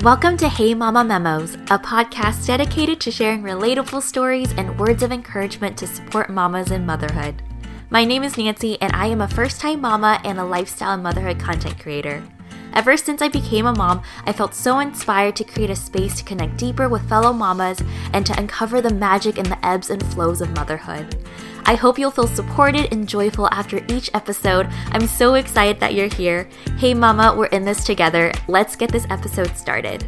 Welcome to Hey Mama Memos, a podcast dedicated to sharing relatable stories and words of encouragement to support mamas in motherhood. My name is Nancy, and I am a first time mama and a lifestyle and motherhood content creator. Ever since I became a mom, I felt so inspired to create a space to connect deeper with fellow mamas and to uncover the magic in the ebbs and flows of motherhood. I hope you'll feel supported and joyful after each episode. I'm so excited that you're here. Hey, Mama, we're in this together. Let's get this episode started.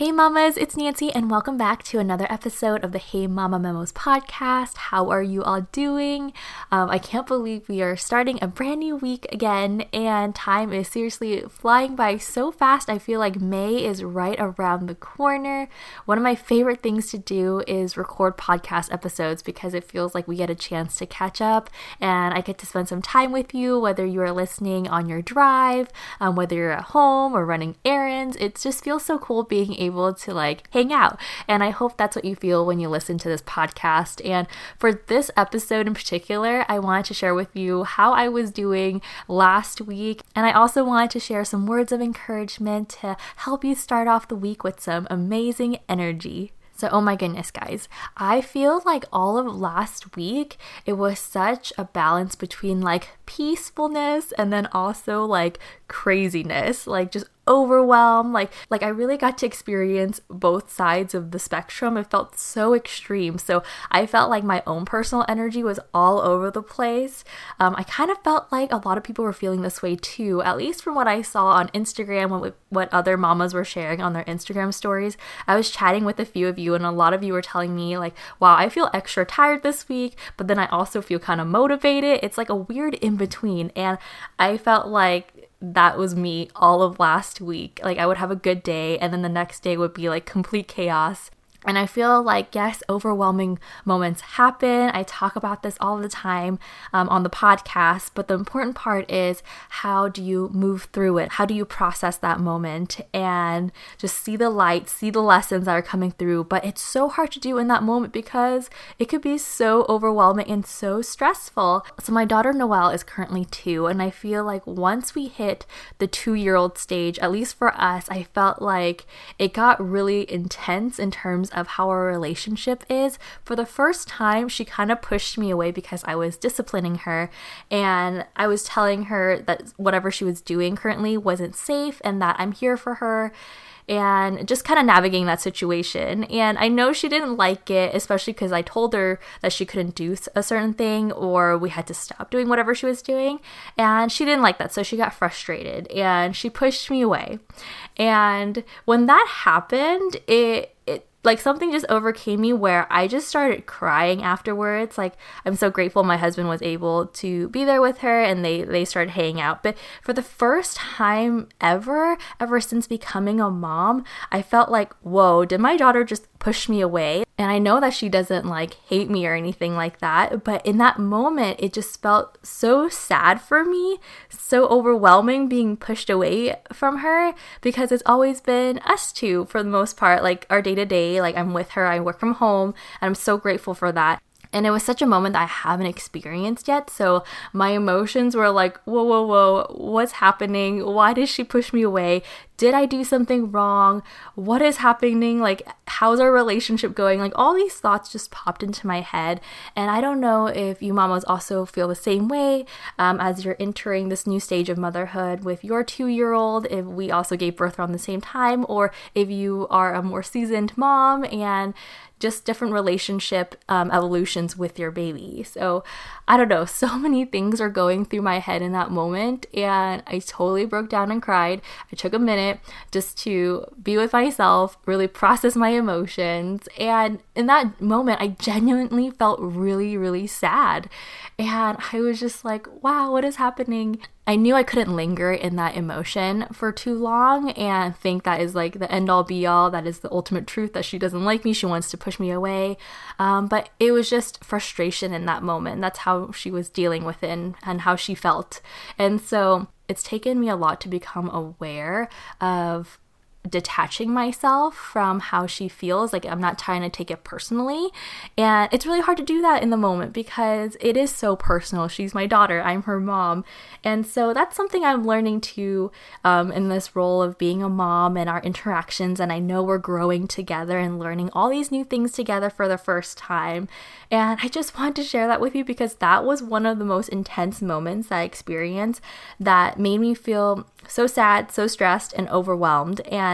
Hey mamas, it's Nancy, and welcome back to another episode of the Hey Mama Memos podcast. How are you all doing? Um, I can't believe we are starting a brand new week again, and time is seriously flying by so fast. I feel like May is right around the corner. One of my favorite things to do is record podcast episodes because it feels like we get a chance to catch up, and I get to spend some time with you, whether you are listening on your drive, um, whether you're at home or running errands. It just feels so cool being able able to like hang out. And I hope that's what you feel when you listen to this podcast. And for this episode in particular, I wanted to share with you how I was doing last week. And I also wanted to share some words of encouragement to help you start off the week with some amazing energy. So, oh my goodness, guys, I feel like all of last week it was such a balance between like peacefulness and then also like craziness, like just overwhelm. Like like i really got to experience both sides of the spectrum. It felt so extreme. So i felt like my own personal energy was all over the place. Um, i kind of felt like a lot of people were feeling this way too at least from what i saw on instagram what, what other mamas were sharing on their instagram stories. I was chatting with a few of you and a lot of you were telling me like wow i feel extra tired this week but then i also feel kind of motivated. It's like a weird in between and i felt like that was me all of last week. Like I would have a good day and then the next day would be like complete chaos. And I feel like, yes, overwhelming moments happen. I talk about this all the time um, on the podcast, but the important part is how do you move through it? How do you process that moment and just see the light, see the lessons that are coming through? But it's so hard to do in that moment because it could be so overwhelming and so stressful. So, my daughter Noelle is currently two, and I feel like once we hit the two year old stage, at least for us, I felt like it got really intense in terms of how our relationship is, for the first time, she kind of pushed me away because I was disciplining her and I was telling her that whatever she was doing currently wasn't safe and that I'm here for her and just kind of navigating that situation. And I know she didn't like it, especially because I told her that she couldn't do a certain thing or we had to stop doing whatever she was doing. And she didn't like that. So she got frustrated and she pushed me away. And when that happened, it, like something just overcame me where I just started crying afterwards. Like I'm so grateful my husband was able to be there with her and they they started hanging out. But for the first time ever, ever since becoming a mom, I felt like, "Whoa, did my daughter just push me away?" And I know that she doesn't like hate me or anything like that, but in that moment, it just felt so sad for me, so overwhelming being pushed away from her because it's always been us two for the most part, like our day to day. Like I'm with her, I work from home, and I'm so grateful for that. And it was such a moment that I haven't experienced yet. So my emotions were like, whoa, whoa, whoa, what's happening? Why did she push me away? Did I do something wrong? What is happening? Like, how's our relationship going? Like, all these thoughts just popped into my head. And I don't know if you mamas also feel the same way um, as you're entering this new stage of motherhood with your two year old, if we also gave birth around the same time, or if you are a more seasoned mom and just different relationship um, evolutions with your baby. So I don't know, so many things are going through my head in that moment, and I totally broke down and cried. I took a minute just to be with myself, really process my emotions, and in that moment, I genuinely felt really, really sad. And I was just like, wow, what is happening? I knew I couldn't linger in that emotion for too long and think that is like the end all be all, that is the ultimate truth that she doesn't like me, she wants to push me away. Um, but it was just frustration in that moment. That's how she was dealing with it and, and how she felt. And so it's taken me a lot to become aware of detaching myself from how she feels. Like I'm not trying to take it personally. And it's really hard to do that in the moment because it is so personal. She's my daughter, I'm her mom. And so that's something I'm learning to um, in this role of being a mom and our interactions. And I know we're growing together and learning all these new things together for the first time. And I just wanted to share that with you because that was one of the most intense moments I experienced that made me feel so sad, so stressed, and overwhelmed, and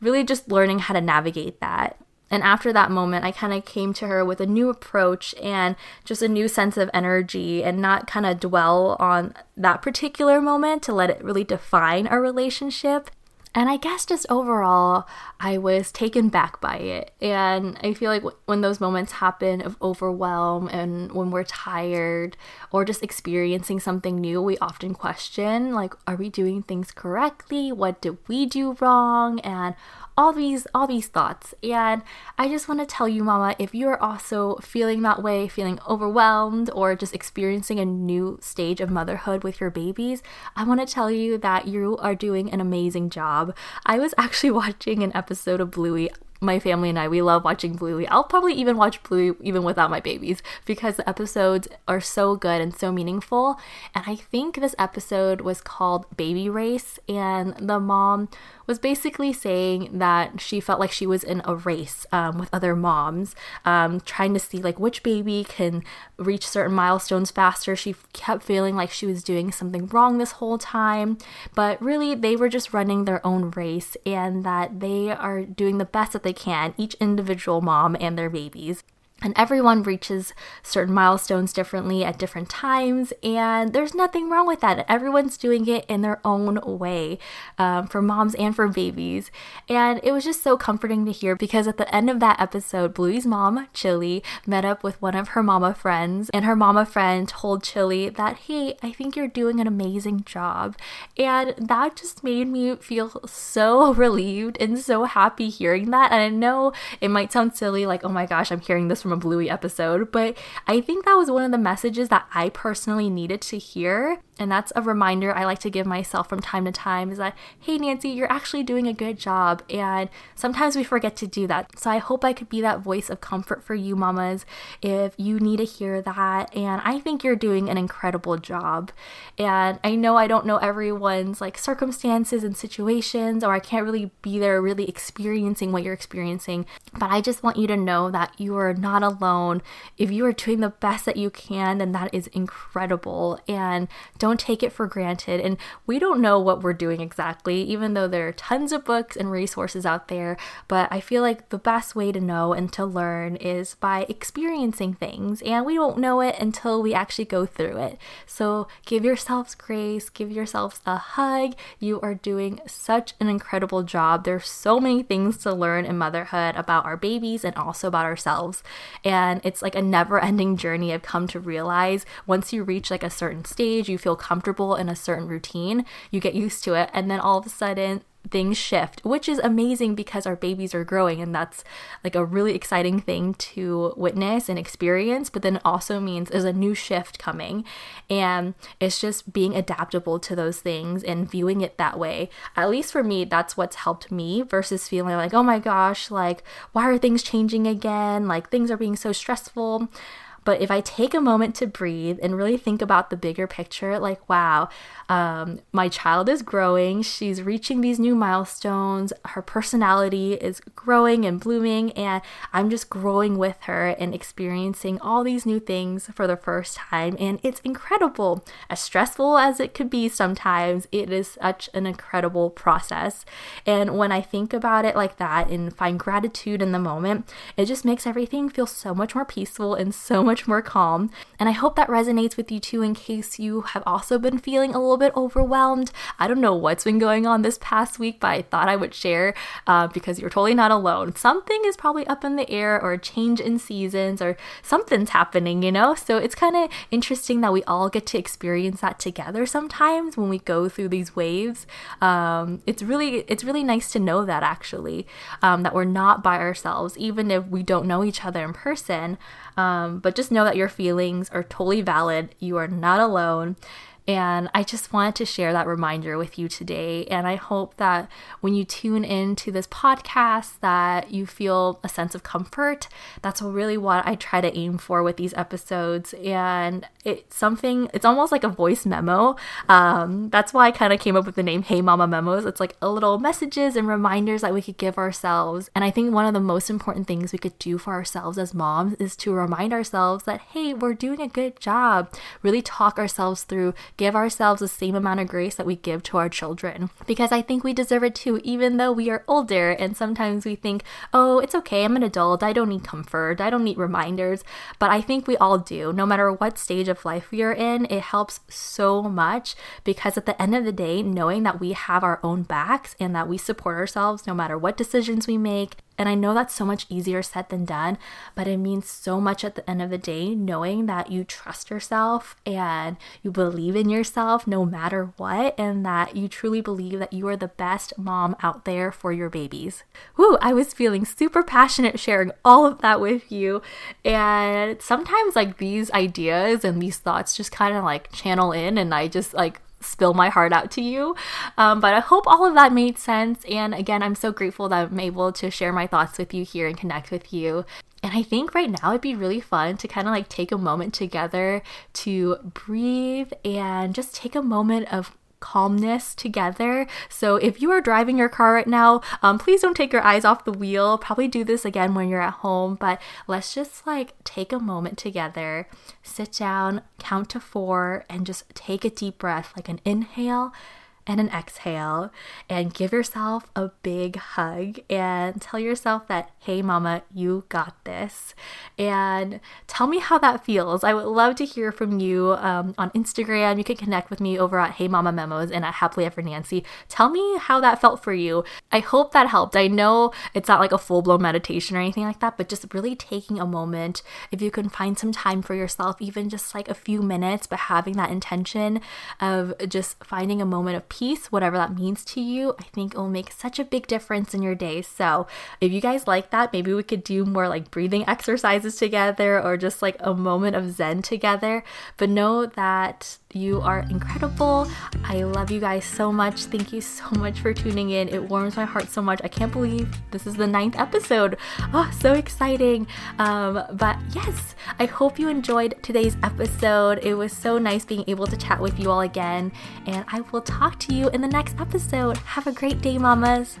really just learning how to navigate that. And after that moment, I kind of came to her with a new approach and just a new sense of energy and not kind of dwell on that particular moment to let it really define our relationship. And I guess just overall, I was taken back by it. And I feel like when those moments happen of overwhelm and when we're tired or just experiencing something new, we often question, like, are we doing things correctly? What did we do wrong? And all these all these thoughts and i just want to tell you mama if you're also feeling that way feeling overwhelmed or just experiencing a new stage of motherhood with your babies i want to tell you that you are doing an amazing job i was actually watching an episode of bluey my family and I, we love watching Bluey. I'll probably even watch Bluey even without my babies because the episodes are so good and so meaningful. And I think this episode was called Baby Race, and the mom was basically saying that she felt like she was in a race um, with other moms, um, trying to see like which baby can reach certain milestones faster. She kept feeling like she was doing something wrong this whole time, but really they were just running their own race and that they are doing the best that they can, each individual mom and their babies. And everyone reaches certain milestones differently at different times, and there's nothing wrong with that. Everyone's doing it in their own way um, for moms and for babies. And it was just so comforting to hear because at the end of that episode, Bluey's mom, Chilli, met up with one of her mama friends, and her mama friend told Chilli that, hey, I think you're doing an amazing job. And that just made me feel so relieved and so happy hearing that. And I know it might sound silly, like, oh my gosh, I'm hearing this from a Bluey episode, but I think that was one of the messages that I personally needed to hear and that's a reminder I like to give myself from time to time is that, hey, Nancy, you're actually doing a good job. And sometimes we forget to do that. So I hope I could be that voice of comfort for you, mamas, if you need to hear that. And I think you're doing an incredible job. And I know I don't know everyone's like circumstances and situations, or I can't really be there really experiencing what you're experiencing. But I just want you to know that you are not alone. If you are doing the best that you can, then that is incredible. And don't don't take it for granted. And we don't know what we're doing exactly, even though there are tons of books and resources out there. But I feel like the best way to know and to learn is by experiencing things. And we won't know it until we actually go through it. So give yourselves grace, give yourselves a hug. You are doing such an incredible job. There's so many things to learn in motherhood about our babies and also about ourselves. And it's like a never ending journey I've come to realize. Once you reach like a certain stage, you feel comfortable in a certain routine, you get used to it, and then all of a sudden things shift, which is amazing because our babies are growing and that's like a really exciting thing to witness and experience. But then it also means there's a new shift coming and it's just being adaptable to those things and viewing it that way. At least for me, that's what's helped me versus feeling like, oh my gosh, like, why are things changing again? Like, things are being so stressful. But if I take a moment to breathe and really think about the bigger picture, like, wow, um, my child is growing. She's reaching these new milestones. Her personality is growing and blooming, and I'm just growing with her and experiencing all these new things for the first time. And it's incredible. As stressful as it could be sometimes, it is such an incredible process. And when I think about it like that and find gratitude in the moment, it just makes everything feel so much more peaceful and so much more calm. And I hope that resonates with you too, in case you have also been feeling a little bit overwhelmed. I don't know what's been going on this past week, but I thought I would share uh, because you're totally not alone. Something is probably up in the air, or a change in seasons, or something's happening, you know? So it's kind of interesting that we all get to experience that together sometimes when we go through these waves. Um, it's really it's really nice to know that actually um, that we're not by ourselves, even if we don't know each other in person. Um, but just know that your feelings are totally valid. You are not alone. And I just wanted to share that reminder with you today. And I hope that when you tune into this podcast that you feel a sense of comfort. That's really what I try to aim for with these episodes. And it's something, it's almost like a voice memo. Um, that's why I kind of came up with the name Hey Mama Memos. It's like a little messages and reminders that we could give ourselves. And I think one of the most important things we could do for ourselves as moms is to remind ourselves that, hey, we're doing a good job. Really talk ourselves through, give ourselves the same amount of grace that we give to our children. Because I think we deserve it too, even though we are older. And sometimes we think, oh, it's okay, I'm an adult, I don't need comfort, I don't need reminders. But I think we all do. No matter what stage of life we are in, it helps so much because at the end of the day, knowing that we have our own backs and that we support ourselves no matter what decisions we make and I know that's so much easier said than done, but it means so much at the end of the day knowing that you trust yourself and you believe in yourself no matter what, and that you truly believe that you are the best mom out there for your babies. Woo, I was feeling super passionate sharing all of that with you. And sometimes, like, these ideas and these thoughts just kind of like channel in, and I just like spill my heart out to you. Um, but I hope all of that made sense. And again, I'm so grateful that I'm able to share my thoughts with you here and connect with you. And I think right now it'd be really fun to kind of like take a moment together to breathe and just take a moment of calmness together. So if you are driving your car right now, um, please don't take your eyes off the wheel. Probably do this again when you're at home, but let's just like take a moment together, sit down, count to four, and just take a deep breath, like an inhale and an exhale and give yourself a big hug and tell yourself that, hey, mama, you got this. And tell me how that feels. I would love to hear from you um, on Instagram. You can connect with me over at Hey Mama Memos and at Happily Ever Nancy. Tell me how that felt for you. I hope that helped. I know it's not like a full blown meditation or anything like that, but just really taking a moment, if you can find some time for yourself, even just like a few minutes, but having that intention of just finding a moment of peace peace, whatever that means to you, I think it will make such a big difference in your day. So, if you guys like that, maybe we could do more like breathing exercises together or just like a moment of zen together. But know that you are incredible. I love you guys so much. Thank you so much for tuning in. It warms my heart so much. I can't believe this is the ninth episode. Oh, so exciting. Um, but yes, I hope you enjoyed today's episode. It was so nice being able to chat with you all again. And I will talk to you in the next episode. Have a great day, mamas.